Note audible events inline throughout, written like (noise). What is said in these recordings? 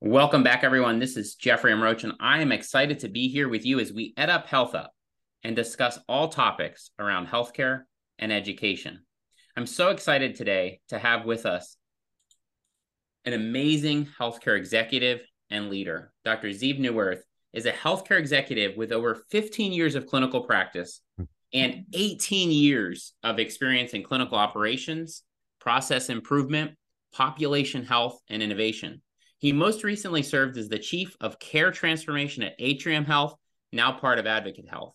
Welcome back, everyone. This is Geoffrey M. And I am excited to be here with you as we ed up Health Up and discuss all topics around healthcare and education. I'm so excited today to have with us an amazing healthcare executive and leader. Dr. Zeev Neuwirth is a healthcare executive with over 15 years of clinical practice and 18 years of experience in clinical operations, process improvement, population health, and innovation. He most recently served as the chief of care transformation at Atrium Health, now part of Advocate Health.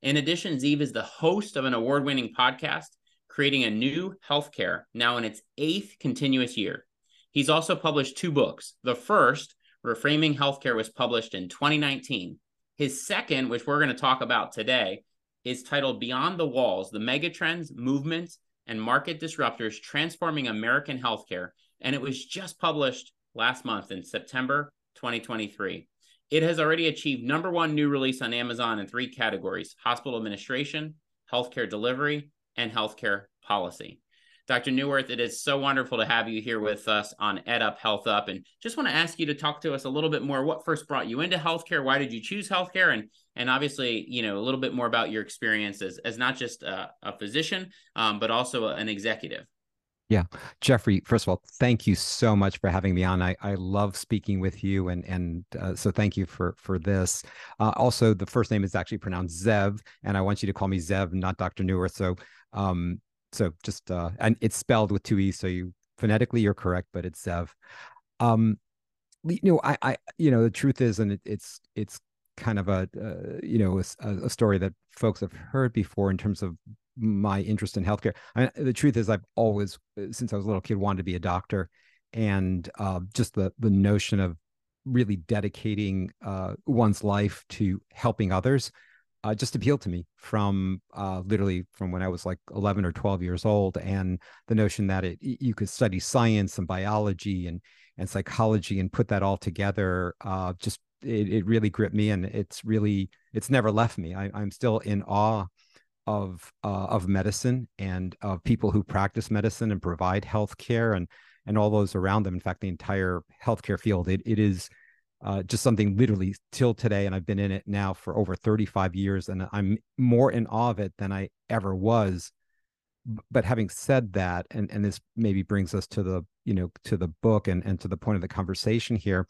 In addition, Zeev is the host of an award winning podcast, Creating a New Healthcare, now in its eighth continuous year. He's also published two books. The first, Reframing Healthcare, was published in 2019. His second, which we're going to talk about today, is titled Beyond the Walls The Megatrends, Movements, and Market Disruptors Transforming American Healthcare. And it was just published last month in September 2023. It has already achieved number one new release on Amazon in three categories hospital administration, healthcare delivery, and healthcare policy. Dr. Neuwirth, it is so wonderful to have you here with us on EdUp HealthUp. And just want to ask you to talk to us a little bit more. What first brought you into healthcare? Why did you choose healthcare? And and obviously, you know, a little bit more about your experience as, as not just a, a physician, um, but also an executive. Yeah, Geoffrey. First of all, thank you so much for having me on. I, I love speaking with you, and and uh, so thank you for for this. Uh, also, the first name is actually pronounced Zev, and I want you to call me Zev, not Doctor Neuwirth. So, um, so just uh, and it's spelled with two e's, so you phonetically you're correct, but it's Zev. Um, you know, I, I, you know, the truth is, and it, it's it's kind of a uh, you know a, a, story that folks have heard before in terms of my interest in healthcare. I the truth is, I've always, uh, since I was a little kid, wanted to be a doctor, and uh, just the the notion of really dedicating uh, one's life to helping others uh, just appealed to me from uh, literally from when I was like 11 or 12 years old, and the notion that it you could study science and biology and and psychology and put that all together uh, just it, it really gripped me. And it's really it's never left me. I, i'm still in awe of uh, of medicine and of people who practice medicine and provide health care and and all those around them. In fact, the entire healthcare field. It it is uh, just something literally till today, and I've been in it now for over 35 years, and I'm more in awe of it than I ever was. But having said that, and and this maybe brings us to the you know to the book and and to the point of the conversation here.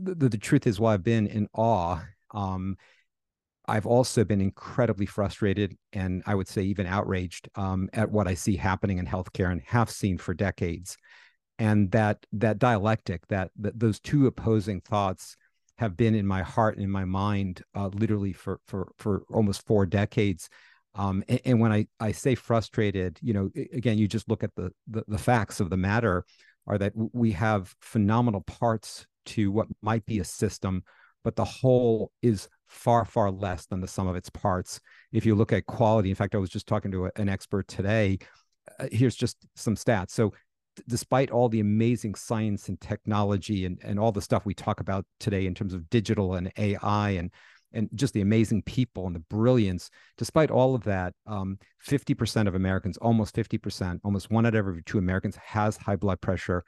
The, the truth is, while I've been in awe, um, I've also been incredibly frustrated and I would say even outraged um, at what I see happening in healthcare and have seen for decades. And that that dialectic, that, that those two opposing thoughts have been in my heart and in my mind uh, literally for for for almost four decades. Um, and, and, when I, I say frustrated, you know, again, you just look at the, the the facts of the matter are that we have phenomenal parts to what might be a system, but the whole is far far less than the sum of its parts. If you look at quality in fact i was just talking to a, an expert today uh, here's just some stats. So despite all the amazing science and technology and, and all the stuff we talk about today in terms of digital and ai and and just the amazing people and the brilliance despite all of that um, 50% of americans almost 50% almost one out of every two americans has high blood pressure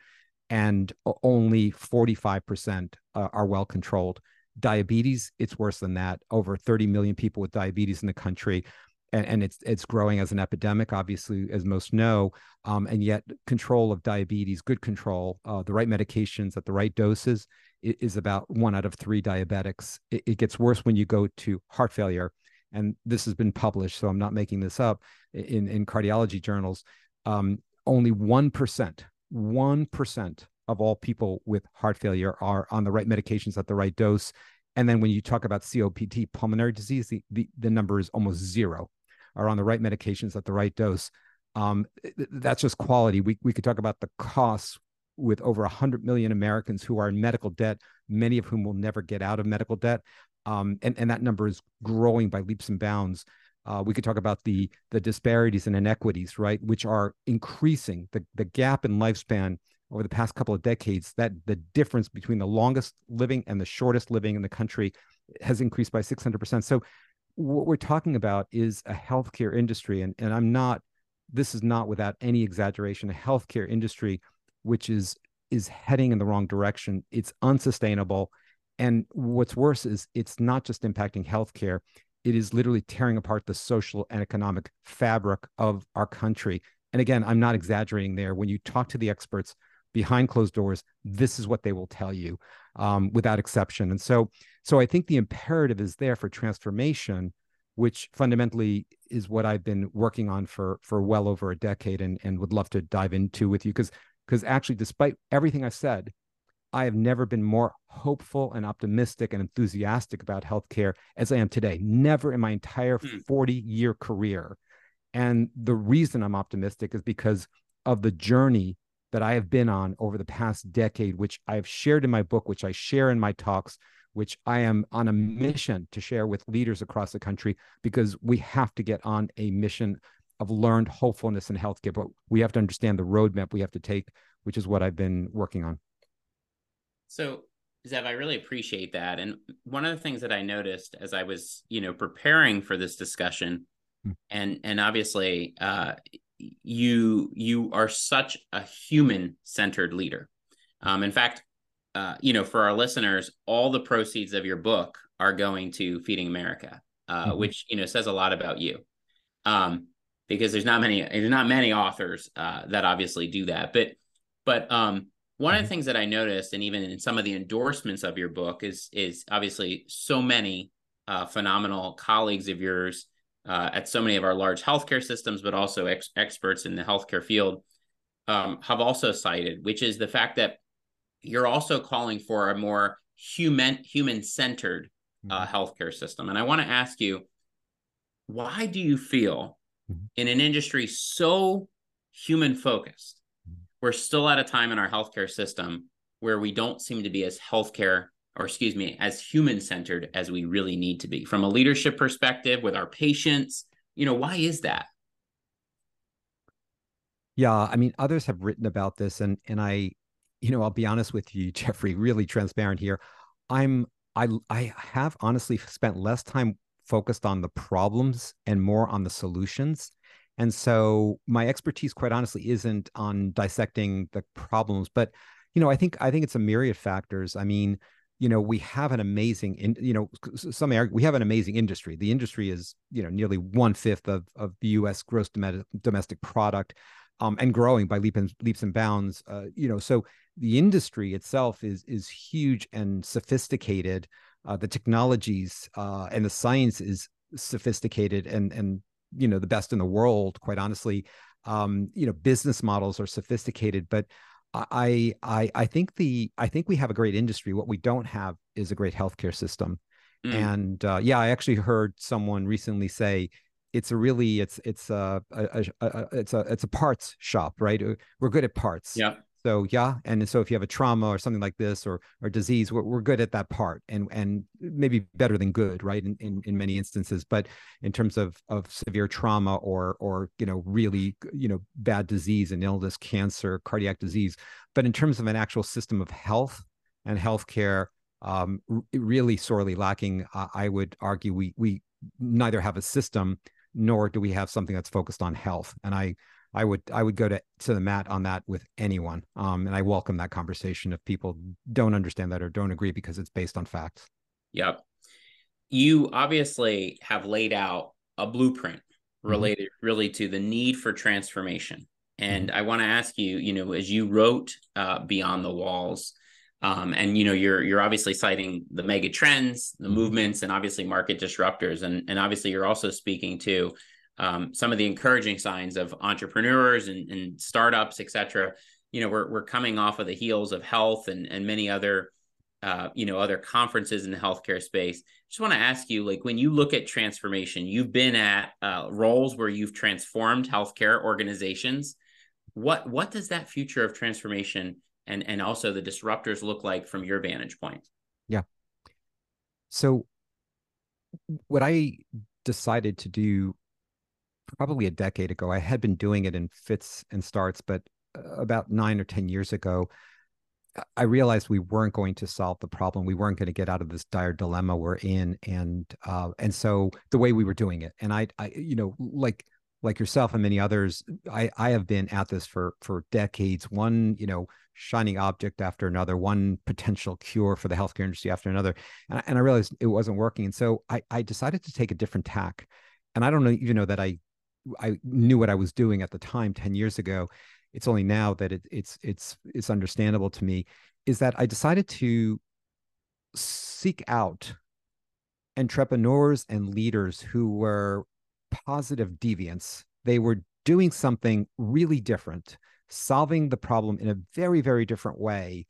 and only 45% uh, are well controlled diabetes it's worse than that. Over 30 million people with diabetes in the country and, and it's it's growing as an epidemic obviously as most know um, and yet control of diabetes good control uh, the right medications at the right doses is about one out of three diabetics. It, it gets worse when you go to heart failure and this has been published so i'm not making this up in in cardiology journals. Um, only 1% 1% of all people with heart failure are on the right medications at the right dose. And then when you talk about COPD, pulmonary disease, the, the, the number is almost zero, are on the right medications at the right dose. Um, that's just quality. We, we could talk about the costs with over 100 million Americans who are in medical debt, many of whom will never get out of medical debt. Um, and, and that number is growing by leaps and bounds. Uh, we could talk about the the disparities and inequities, right, which are increasing. The the gap in lifespan over the past couple of decades that the difference between the longest living and the shortest living in the country has increased by 600%. So what we're talking about is a healthcare industry and, and I'm not this is not without any exaggeration a healthcare industry which is is heading in the wrong direction. It's unsustainable. And what's worse is it's not just impacting healthcare, it is literally tearing apart the social and economic fabric of our country. And again, I'm not exaggerating there. When you talk to the experts behind closed doors, this is what they will tell you um, without exception. And so, so I think the imperative is there for transformation, which fundamentally is what I've been working on for for well over a decade, and and would love to dive into with you because because actually, despite everything I've said, I have never been more hopeful and optimistic and enthusiastic about healthcare as I am today. Never in my entire 40 year career. And the reason I'm optimistic is because of the journey that I have been on over the past decade, which I have shared in my book, which I share in my talks, which I am on a mission to share with leaders across the country because we have to get on a mission of learned hopefulness in healthcare. But we have to understand the roadmap we have to take, which is what I've been working on. So, Zev, I really appreciate that. And one of the things that I noticed as I was, you know, preparing for this discussion, hmm. and and obviously, uh, you you are such a human centered leader. Um, in fact, uh, you know, for our listeners, all the proceeds of your book are going to Feeding America, uh, mm-hmm. which you know says a lot about you. Um, because there's not many there's not many authors uh, that obviously do that, but but um, one of the mm-hmm. things that I noticed, and even in some of the endorsements of your book, is is obviously so many uh, phenomenal colleagues of yours uh, at so many of our large healthcare systems, but also ex- experts in the healthcare field um, have also cited, which is the fact that you're also calling for a more human human centered uh, mm-hmm. healthcare system. And I want to ask you, why do you feel mm-hmm. in an industry so human focused? we're still at a time in our healthcare system where we don't seem to be as healthcare or excuse me as human centered as we really need to be. From a leadership perspective with our patients you know why is that? Yeah i mean others have written about this and and i you know i'll be honest with you (laughs) geoffrey really transparent here. I'm i i have honestly spent less time focused on the problems and more on the solutions. And so my expertise, quite honestly, isn't on dissecting the problems, but you know, I think I think it's a myriad factors. I mean, you know, we have an amazing, in, you know, some we have an amazing industry. The industry is, you know, nearly one fifth of of the U.S. gross domestic product, um, and growing by leap and, leaps and bounds. Uh, you know, so the industry itself is is huge and sophisticated. Uh, the technologies uh, and the science is sophisticated and and you know the best in the world quite honestly um you know business models are sophisticated but i i i think the i think we have a great industry. What we don't have is a great healthcare system. Mm. and uh, yeah i actually heard someone recently say it's a really it's it's a, a, a, a, it's a it's a parts shop right? We're good at parts. Yeah so yeah, and so if you have a trauma or something like this or or disease, we're, we're good at that part, and and maybe better than good, right? In, in in many instances, but in terms of of severe trauma or or you know really you know bad disease and illness, cancer, cardiac disease, but in terms of an actual system of health and healthcare, um, really sorely lacking. Uh, I would argue we we neither have a system nor do we have something that's focused on health, and I I would I would go to to the mat on that with anyone. Um, and I welcome that conversation if people don't understand that or don't agree because it's based on facts. Yep. You obviously have laid out a blueprint mm-hmm. related mm-hmm. really to the need for transformation. And mm-hmm. I want to ask you, you know, as you wrote uh, Beyond the Walls, um, and you know, you're you're obviously citing the mega trends, the mm-hmm. movements, and obviously market disruptors, and and obviously you're also speaking to um, some of the encouraging signs of entrepreneurs and, and startups, et cetera. You know, we're, we're coming off of the heels of HLTH and, and many other, uh, you know, other conferences in the healthcare space. Just want to ask you, like, when you look at transformation, you've been at uh, roles where you've transformed healthcare organizations. What what does that future of transformation and and also the disruptors look like from your vantage point? Yeah. So, what I decided to do probably a decade ago. I had been doing it in fits and starts, but uh, about nine or 10 years ago, I realized we weren't going to solve the problem. We weren't going to get out of this dire dilemma we're in, and uh, and so the way we were doing it, and I, I, you know, like like yourself and many others, I, I have been at this for for decades. One, you know, shining object after another, one potential cure for the healthcare industry after another, and, and I realized it wasn't working. And so I, I decided to take a different tack. And I don't even know that I I knew what I was doing at the time, ten years ago. It's only now that it, it's it's it's understandable to me. Is that I decided to seek out entrepreneurs and leaders who were positive deviants. They were doing something really different, solving the problem in a very, very different way,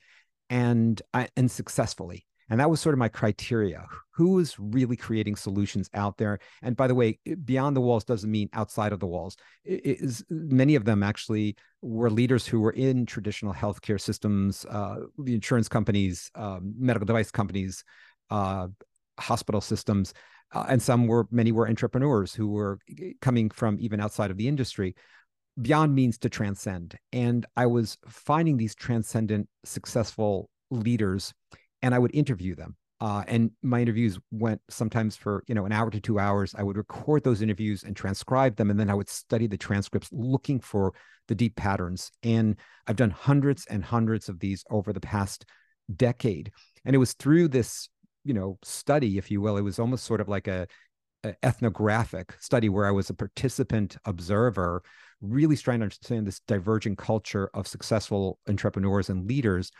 and uh, and successfully. And that was sort of my criteria. Who is really creating solutions out there? And by the way, beyond the walls doesn't mean outside of the walls. It is, many of them actually were leaders who were in traditional healthcare systems, uh, the insurance companies, um, medical device companies, uh, hospital systems, uh, and some were many were entrepreneurs who were coming from even outside of the industry beyond means to transcend and i was finding these transcendent successful leaders and i would interview them uh, and my interviews went sometimes for you know an hour to two hours. I would record those interviews and transcribe them and then i would study the transcripts looking for the deep patterns and i've done hundreds and hundreds of these over the past decade. And it was through this you know study if you will it was almost sort of like a, a ethnographic study where i was a participant observer really trying to understand this divergent culture of successful entrepreneurs and leaders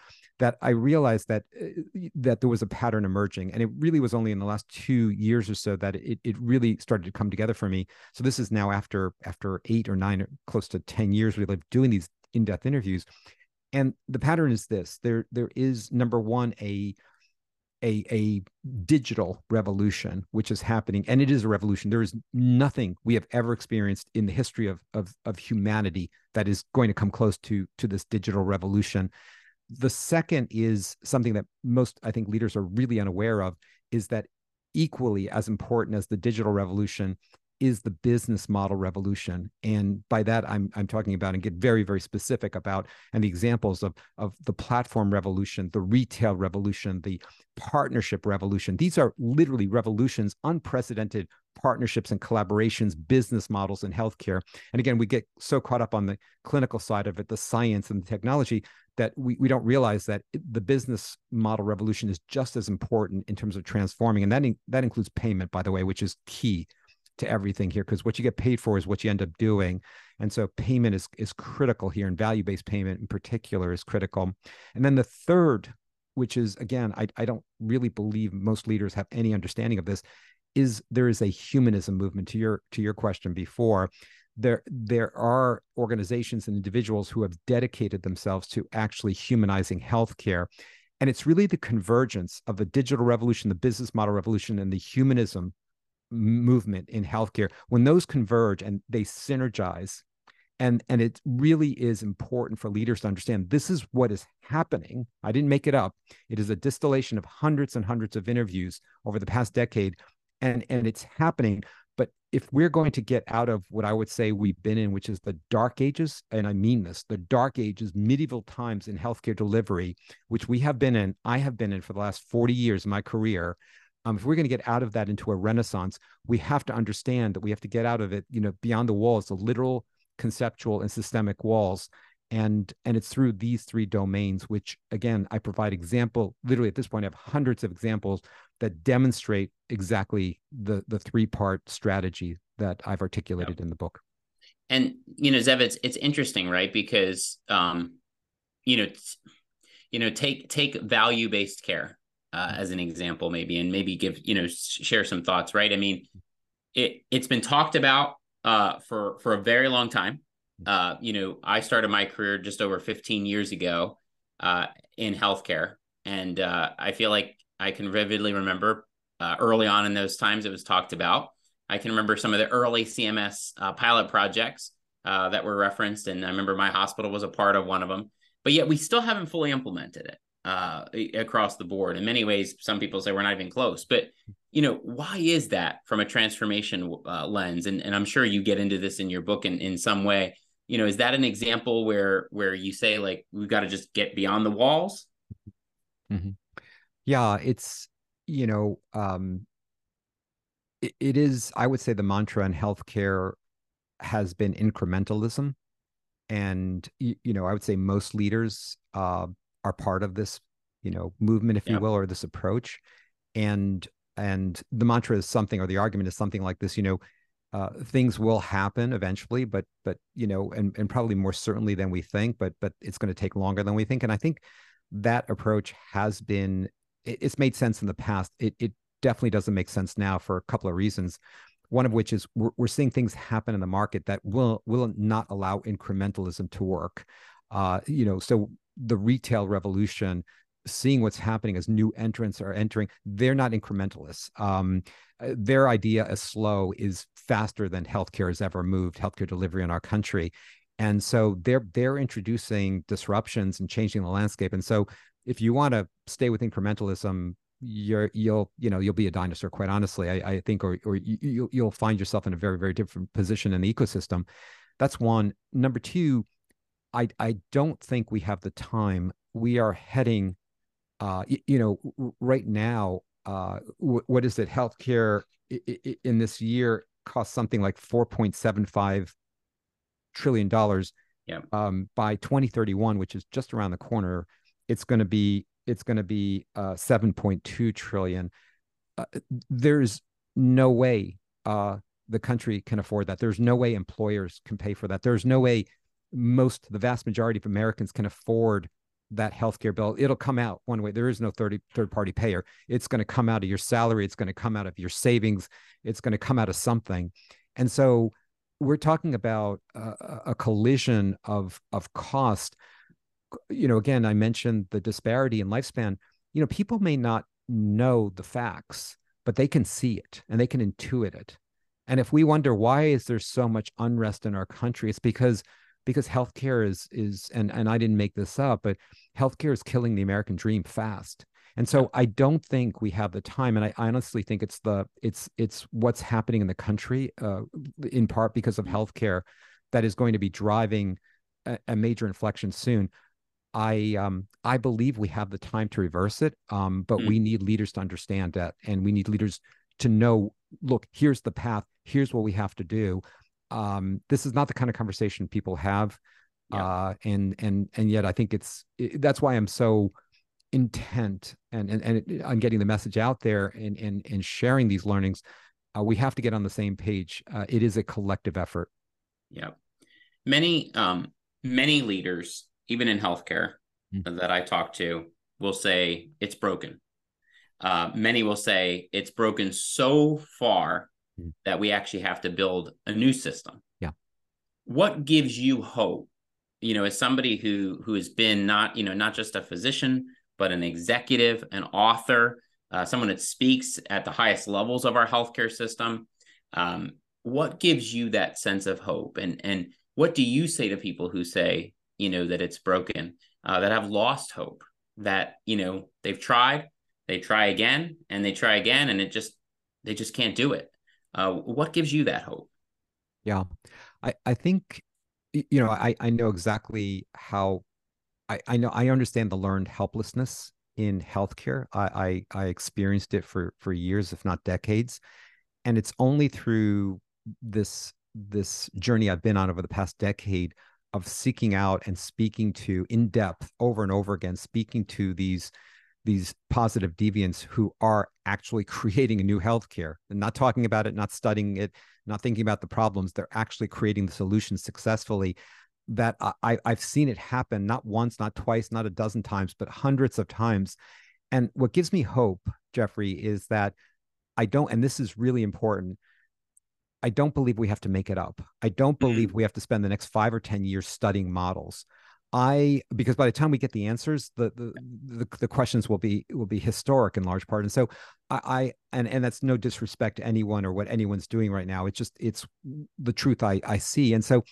that i realized that uh, that there was a pattern emerging and it really was only in the last two years or so that it, it really started to come together for me. So this is now after after eight or nine close to 10 years we live doing these in-depth interviews. And the pattern is this there there is number one a a, a digital revolution which is happening and it is a revolution. There is nothing we have ever experienced in the history of, of, of humanity that is going to come close to to this digital revolution the second is something that most i think leaders are really unaware of is that equally as important as the digital revolution is the business model revolution. And by that i'm i'm talking about and get very very specific about and the examples of of the platform revolution the retail revolution the partnership revolution. These are literally revolutions unprecedented partnerships and collaborations business models in healthcare. And again we get so caught up on the clinical side of it the science and the technology that we, we don't realize that the business model revolution is just as important in terms of transforming. And that in, that includes payment by the way which is key to everything here because what you get paid for is what you end up doing. And so payment is is critical here and value based payment in particular is critical. And then the third which is again I, I don't really believe most leaders have any understanding of this is there is a humanism movement to your to your question before. There there are organizations and individuals who have dedicated themselves to actually humanizing healthcare. And it's really the convergence of the digital revolution the business model revolution and the humanism movement in healthcare when those converge and they synergize and and it really is important for leaders to understand this is what is happening. I didn't make it up. It is a distillation of hundreds and hundreds of interviews over the past decade and and it's happening. But if we're going to get out of what i would say we've been in which is the dark ages and i mean this the dark ages medieval times in healthcare delivery which we have been in i have been in for the last 40 years of my career um, if we're going to get out of that into a renaissance we have to understand that we have to get out of it you know beyond the walls the literal conceptual and systemic walls. And and it's through these three domains which again i provide example literally at this point i have hundreds of examples that demonstrate exactly the the three part strategy that i've articulated yep. in the book. And you know zev it's it's interesting right? Because um you know you know take take value based care uh, as an example, maybe, and maybe give you know share some thoughts. Right? I mean, it it's been talked about uh, for for a very long time. Uh, you know, I started my career just over 15 years ago uh, in healthcare, and uh, I feel like I can vividly remember uh, early on in those times it was talked about. I can remember some of the early CMS pilot projects that were referenced, and I remember my hospital was a part of one of them. But yet, we still haven't fully implemented it uh, across the board. In many ways, some people say we're not even close. But you know, why is that from a transformation uh, lens? And and I'm sure you get into this in your book in in some way. You know, is that an example where where you say like we've got to just get beyond the walls? Mm-hmm. Yeah, it's you know, um, it, it is. I would say the mantra in healthcare has been incrementalism, and you, you know I would say most leaders uh, are part of this you know movement, if yep. you will, or this approach, and and the mantra is something, or the argument is something like this. You know, uh, things will happen eventually, but but you know, and and probably more certainly than we think, but but it's going to take longer than we think. And I think that approach has been it, it's made sense in the past. It it definitely doesn't make sense now for a couple of reasons. One of which is we're, we're seeing things happen in the market that will will not allow incrementalism to work. Uh, you know, so the retail revolution seeing what's happening as new entrants are entering they're not incrementalists. Um, uh, their idea as slow is faster than healthcare has ever moved healthcare delivery in our country. And so they're they're introducing disruptions and changing the landscape. And so if you want to stay with incrementalism you're you'll you know you'll be a dinosaur quite honestly. I, I think or or you, you'll find yourself in a very very different position in the ecosystem. That's one. Number two i i don't think we have the time we are heading uh, you, you know, right now, uh, w- what is it? Healthcare I- in this year costs something like 4.75 trillion dollars. Yeah. Um, by 2031, which is just around the corner, it's going to be it's going to be uh, 7.2 trillion. Uh, there's no way uh, the country can afford that. There's no way employers can pay for that. There's no way most, the vast majority of Americans can afford that healthcare bill. It'll come out one way. There is no 30 third party payer. It's going to come out of your salary. It's going to come out of your savings. It's going to come out of something. And so we're talking about a, a collision of of cost. You know again i mentioned the disparity in lifespan. You know people may not know the facts but they can see it and they can intuit it. And if we wonder why is there so much unrest in our country? It's because because healthcare is is and and I didn't make this up, but healthcare is killing the American dream fast. And so I don't think we have the time, and I honestly think it's the it's it's what's happening in the country, uh, in part because of healthcare, that is going to be driving a, a major inflection soon. I um I believe we have the time to reverse it, um, but mm. we need leaders to understand that, and we need leaders to know. Look, here's the path. Here's what we have to do um, this is not the kind of conversation people have yeah. uh, and and and yet i think it's it, that's why i'm so intent and and, and on getting the message out there and and, and sharing these learnings. Uh, we have to get on the same page. Uh, it is a collective effort. Yeah. Many um many leaders even in healthcare mm-hmm. that i talk to will say it's broken. Uh, many will say it's broken so far mm. that we actually have to build a new system. Yeah. What gives you hope? You know, as somebody who who has been not, you know, not just a physician, but an executive, an author, uh, someone that speaks at the highest levels of our healthcare system. Um, what gives you that sense of hope? And and what do you say to people who say, you know, that it's broken, uh, that have lost hope, that you know they've tried, they try again, and they try again, and it just they just can't do it. Uh, what gives you that hope? Yeah, I I think you know I I know exactly how I I know I understand the learned helplessness in healthcare. I I, I experienced it for for years, if not decades, and it's only through this this journey I've been on over the past decade of seeking out and speaking to in depth over and over again, speaking to these these positive deviants who are actually creating a new healthcare and not talking about it, not studying it, not thinking about the problems. They're actually creating the solutions successfully. That I, I've seen it happen not once, not twice, not a dozen times, but hundreds of times. And what gives me hope, Geoffrey, is that I don't, and this is really important. I don't believe we have to make it up. I don't believe mm-hmm. we have to spend the next five or 10 years studying models. I because by the time we get the answers, the, the the the, questions will be will be historic in large part, and so I, I and and that's no disrespect to anyone or what anyone's doing right now. It's just it's the truth I I see, and so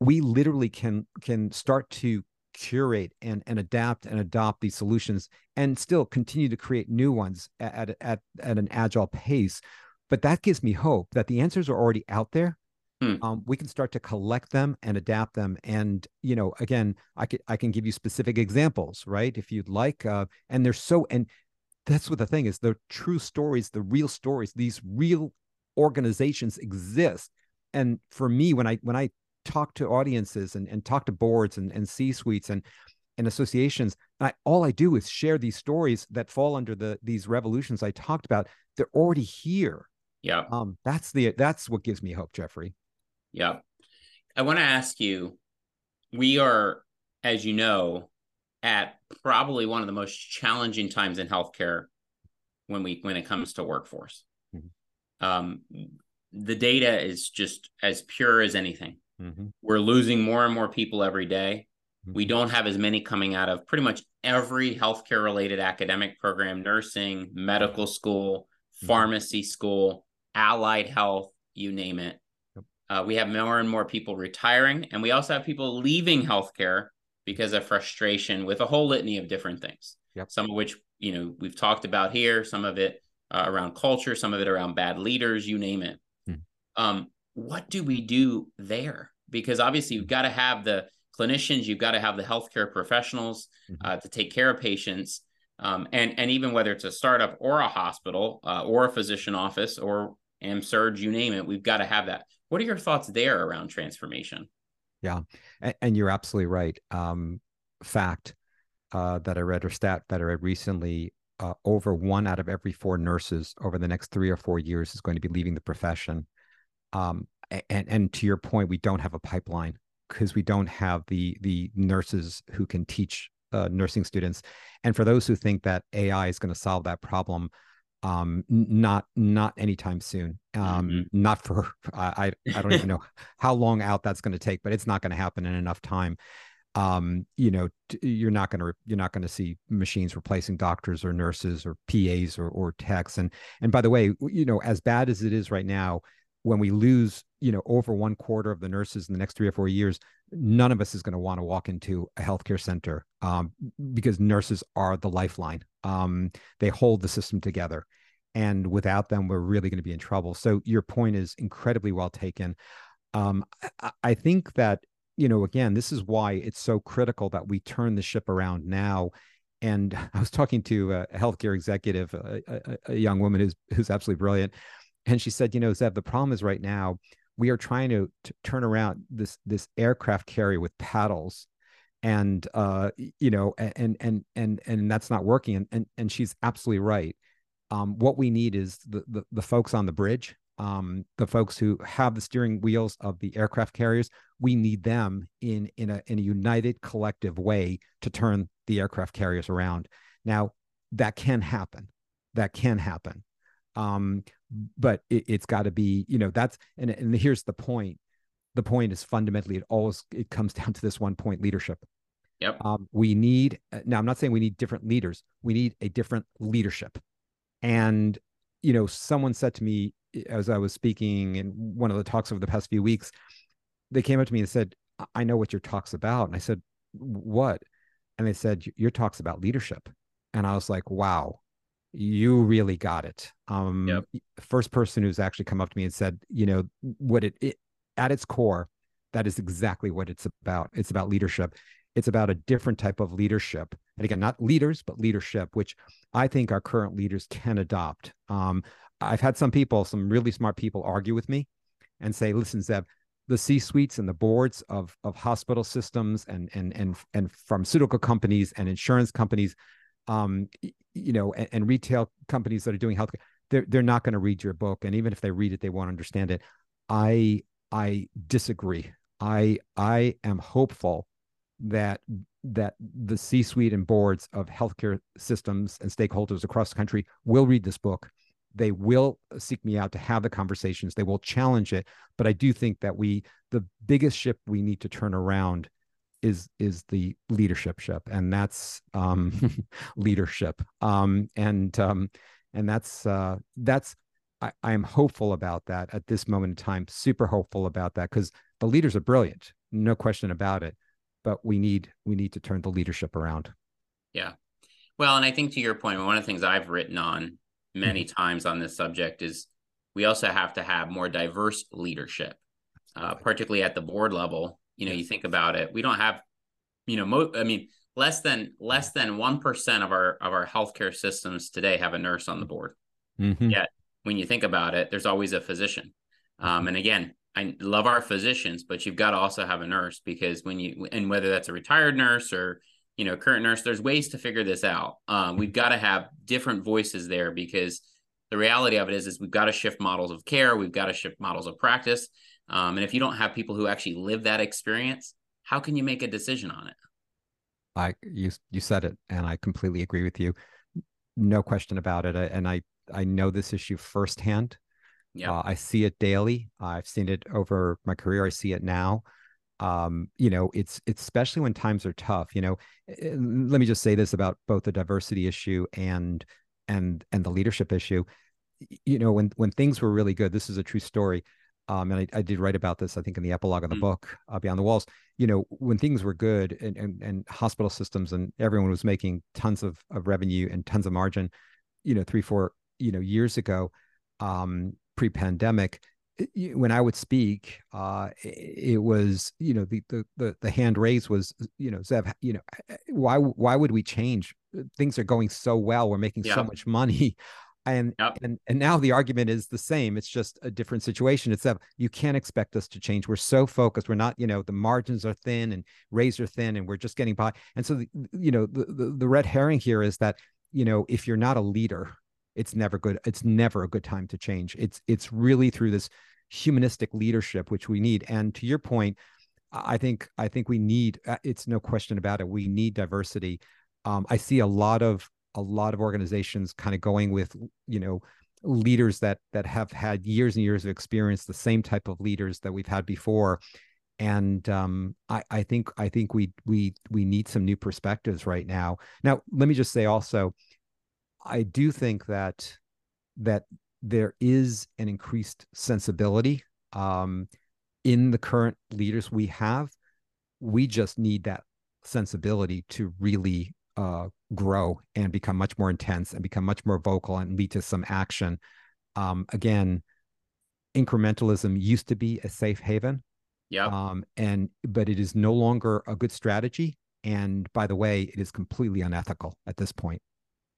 we literally can can start to curate and and adapt and adopt these solutions and still continue to create new ones at at at an agile pace. But that gives me hope that the answers are already out there Hmm. Um, we can start to collect them and adapt them. And you know, again, I can I can give you specific examples, right? If you'd like. Uh, and they're so and that's what the thing is. The true stories, the real stories, these real organizations exist and for me when i when i talk to audiences and, and talk to boards and, and c suites and and associations I, all i do is share these stories that fall under the these revolutions i talked about they're already here yeah um that's the that's what gives me hope geoffrey yeah i want to ask you we are as you know at probably one of the most challenging times in healthcare when we when it comes to workforce mm-hmm. um the data is just as pure as anything mm-hmm. we're losing more and more people every day we mm-hmm. don't have as many coming out of pretty much every healthcare related academic program nursing, medical school, mm-hmm. pharmacy school, allied health, you name it. Uh, we have more and more people retiring, and we also have people leaving healthcare because of frustration with a whole litany of different things. Yep. Some of which you know we've talked about here. Some of it uh, around culture. Some of it around bad leaders. You name it. Hmm. Um, what do we do there? Because obviously you've got to have the clinicians, you've got to have the healthcare professionals mm-hmm. uh, to take care of patients. Um, and, and even whether it's a startup or a hospital uh, or a physician office or AmSurg, you name it, we've got to have that. What are your thoughts there around transformation? Yeah, and, and you're absolutely right. Um, fact uh, that I read or stat that I read recently uh, over one out of every four nurses over the next three or four years is going to be leaving the profession. Um, and and to your point, we don't have a pipeline because we don't have the the nurses who can teach uh, nursing students. And for those who think that AI is going to solve that problem, um, not not anytime soon. Um, mm-hmm. Not for (laughs) I I don't even (laughs) know how long out that's going to take, but it's not going to happen in enough time. Um, you know, you're not going to you're not going to see machines replacing doctors or nurses or PAs or or techs. And and by the way, you know, as bad as it is right now, when we lose you know over one quarter of the nurses in the next three or four years none of us is going to want to walk into a healthcare center um, because nurses are the lifeline. Um, they hold the system together and without them we're really going to be in trouble. So your point is incredibly well taken. Um, I, I think that you know again this is why it's so critical that we turn the ship around now. And (laughs) I was talking to a healthcare executive, a, a, a, young woman who's who's absolutely brilliant, and she said, you know, Zev, the problem is right now we are trying to, to turn around this this aircraft carrier with paddles, and uh, you know, and and and and that's not working. And and and she's absolutely right. Um, what we need is the, the the folks on the bridge, um, the folks who have the steering wheels of the aircraft carriers. We need them in in a in a united collective way to turn the aircraft carriers around. Now that can happen. That can happen. Um, but it, has got to be you know that's and and here's the point. The point is fundamentally it always it comes (laughs) down to this one point leadership. Yep. Um, we need uh, now i'm not saying we need different leaders. We need a different leadership. And you know someone said to me as i was speaking in one of the talks over the past few weeks they came up to me and said i know what your talk's about. And i said what? And they said your talk's about leadership. And i was like wow you really got it. Um, yep. First person who's actually come up to me and said, you know, what it, it at its core, that is exactly what it's about. It's about leadership. It's about a different type of leadership. And again, not leaders, but leadership, which I think our current leaders can adopt. Um, I've had some people, some really smart people, argue with me and say, listen, Zev, the C-suites and the boards of of hospital systems and and and and pharmaceutical companies and insurance companies um, you know, and, and, retail companies that are doing healthcare, they're they're not going to read your book, and even if they read it, they won't understand it. I I disagree. I I am hopeful that that the C-suite and boards of healthcare systems and stakeholders across the country will read this book. They will seek me out to have the conversations. They will challenge it. But I do think that we, the biggest ship we need to turn around is is the leadership ship and that's um (laughs) leadership. Um and um and that's uh that's I, i'm hopeful about that at this moment in time super hopeful about that because the leaders are brilliant no question about it but we need we need to turn the leadership around. Yeah. Well and i think to your point one of the things i've written on many mm-hmm. times on this subject is we also have to have more diverse leadership uh, particularly at the board level you know, you think about it, we don't have, you know, mo- I mean, less than less than one percent of our of our healthcare systems today have a nurse on the board. Mm-hmm. Yet, when you think about it, there's always a physician. Um, and again, I love our physicians, but you've got to also have a nurse because when you and whether that's a retired nurse or you know current nurse, there's ways to figure this out. Um, we've got to have different voices there because the reality of it is is we've got to shift models of care, we've got to shift models of practice, um, and if you don't have people who actually live that experience, how can you make a decision on it? I you you said it, and I completely agree with you. No question about it. And I I know this issue firsthand. Yeah, uh, I see it daily. I've seen it over my career. I see it now. Um, you know, it's it's especially when times are tough. You know, let me just say this about both the diversity issue and and and the leadership issue. You know, when when things were really good, this is a true story um, and I, I, did write about this, I think, in the epilogue of the mm. book, uh, Beyond the Walls. You know, when things were good and, and, and hospital systems and everyone was making tons of, of revenue and tons of margin, you know, three, four, you know, years ago, um, pre-pandemic, when I would speak, uh, it was, you know, the, the, the, the hand raised was, you know, Zev, you know, why, why would we change? Things are going so well. We're making yeah. so much money and yep. and and now the argument is the same it's just a different situation it's that you can't expect us to change we're so focused we're not you know the margins are thin and razor thin and we're just getting by and so the, you know the, the the red herring here is that you know if you're not a leader it's never good it's never a good time to change it's it's really through this humanistic leadership which we need and to your point i think i think we need uh, it's no question about it we need diversity um, i see a lot of a lot of organizations kind of going with you know leaders that that have had years and years of experience the same type of leaders that we've had before and um, I, I think I think we we we need some new perspectives right now. Now, let me just say also, I do think that that there is an increased sensibility um, in the current leaders we have. We just need that sensibility to really uh, grow and become much more intense and become much more vocal and lead to some action. Um, again, incrementalism used to be a safe haven. Yeah. Um, and but it is no longer a good strategy. And by the way, it is completely unethical at this point.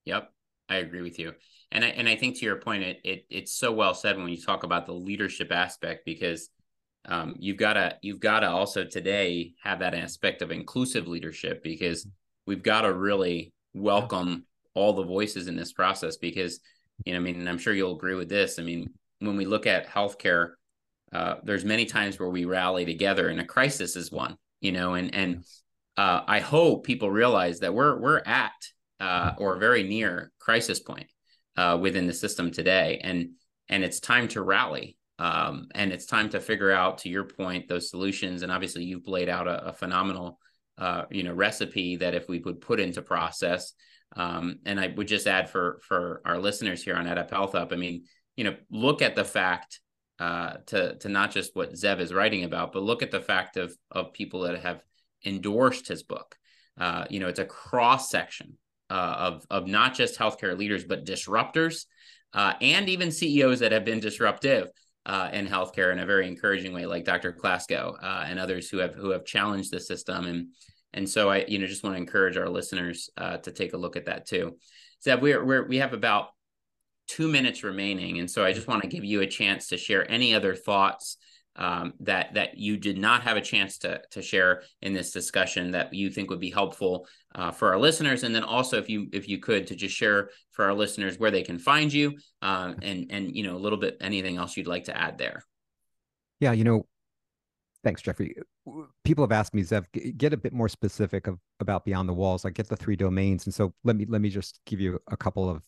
Yep. I agree with you. And I and I think to your point, it, it it's so well said when you talk about the leadership aspect because um, you've got to you've got to also today have that aspect of inclusive leadership because we've got to really welcome all the voices in this process because you know, I mean, I'm sure you'll agree with this. I mean, when we look at healthcare, uh, there's many times where we rally together, and a crisis is one. You know, and and uh, I hope people realize that we're we're at uh, or very near crisis point uh, within the system today, and and it's time to rally. Um, and it's time to figure out, to your point, those solutions. And obviously, you've laid out a, a phenomenal uh, you know recipe that if we would put into process um, and i would just add for for our listeners here on EdUp HealthUp i mean you know look at the fact uh, to to not just what zev is writing about but look at the fact of of people that have endorsed his book. Uh, you know it's a cross section uh, of of not just healthcare leaders but disruptors uh, and even ceos that have been disruptive uh, in healthcare in a very encouraging way, like Dr. Klasko uh, and others who have who have challenged the system. And and so I, you know, just want to encourage our listeners uh, to take a look at that too. So we're, we're we have about two minutes remaining, and so I just want to give you a chance to share any other thoughts um, that that you did not have a chance to to share in this discussion that you think would be helpful uh, for our listeners, and then also if you if you could to just share for our listeners where they can find you, um, and and you know a little bit anything else you'd like to add there. Yeah, you know, thanks, Geoffrey. People have asked me, Zev, get a bit more specific of, about Beyond the Walls. I get the three domains, and so let me let me just give you a couple of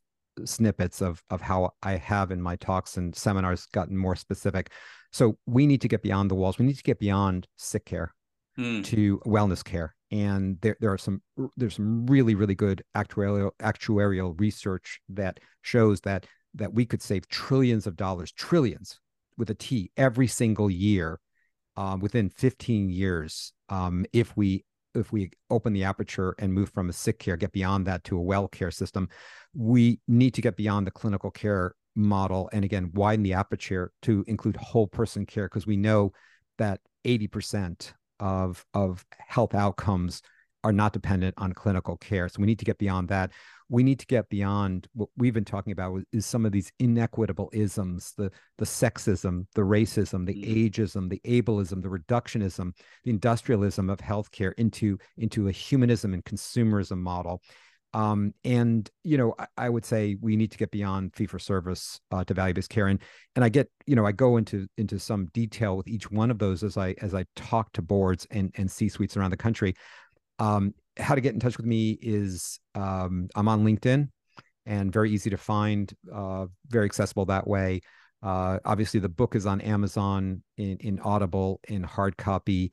snippets of of how I have in my talks and seminars gotten more specific. So we need to get beyond the walls. We need to get beyond sick care mm. to wellness care. And there, there are some there's some really really good actuarial actuarial research that shows that that we could save trillions of dollars, trillions with a T every single year um, within 15 years um, if we if we open the aperture and move from a sick care, get beyond that to a well care system, we need to get beyond the clinical care model and again widen the aperture to include whole person care because we know that 80% of of health outcomes are not dependent on clinical care so we need to get beyond that we need to get beyond what we've been talking about is some of these inequitable isms, the the sexism, the racism, the mm. ageism, the ableism, the reductionism, the industrialism of healthcare into into a humanism and consumerism model. Um, and you know, I, I, would say we need to get beyond fee for service uh, to value based care, and and I get you know I go into into some detail with each one of those as I as I talk to boards and and C suites around the country. Um, how to get in touch with me is um, I'm on LinkedIn and very easy to find, uh, very accessible that way. Uh, obviously, the book is on Amazon in in Audible in hard copy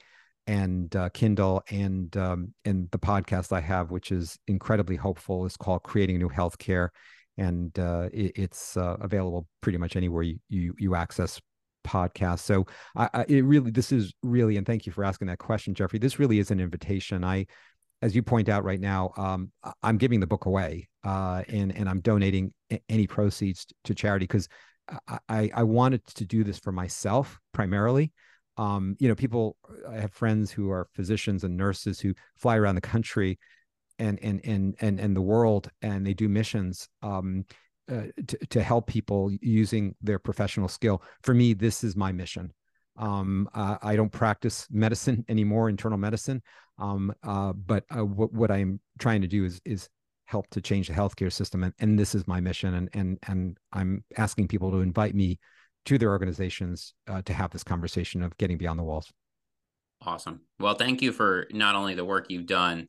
and uh, Kindle and um, and the podcast I have, which is incredibly hopeful, is called Creating New Healthcare, and uh, it, it's uh, available pretty much anywhere you you, you access podcasts. So I, I, it really this is really, and thank you for asking that question, Geoffrey. This really is an invitation. I, as you point out right now, um, I'm giving the book away, uh, and and I'm donating any proceeds to charity because I I wanted to do this for myself primarily um, you know, people, I have friends who are physicians and nurses who fly around the country and, and, and, and, and the world, and they do missions, um, uh, to, to help people using their professional skill. For me, this is my mission. Um, uh, I don't practice medicine (laughs) anymore, internal medicine. Um, uh, but uh, what, what I'm trying to do is, is help to change the healthcare system. And, and this is my mission. And, and, and I'm asking people to invite me to their organizations uh, to have this conversation of getting beyond the walls. Awesome. Well, thank you for not only the work you've done,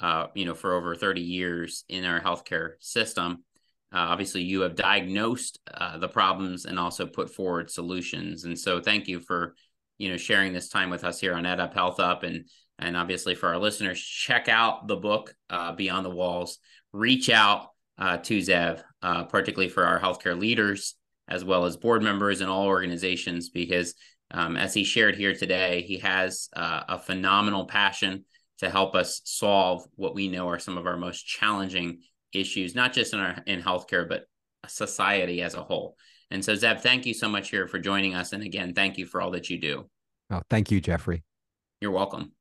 uh, you know, for over 30 years in our healthcare system. Uh, obviously, you have diagnosed uh, the problems and also put forward solutions. And so, thank you for, you know, sharing this time with us here on EdUp HealthUp, and and obviously for our listeners, check out the book uh, Beyond the Walls. Reach out uh, to Zeev, particularly for our healthcare leaders as well as board members and all organizations because um, as he shared here today he has uh, a phenomenal passion to help us solve what we know are some of our most challenging issues not just in our in healthcare but society as a whole. And so zeev thank you so much here for joining us. And again thank you for all that you do. Oh thank you geoffrey. You're welcome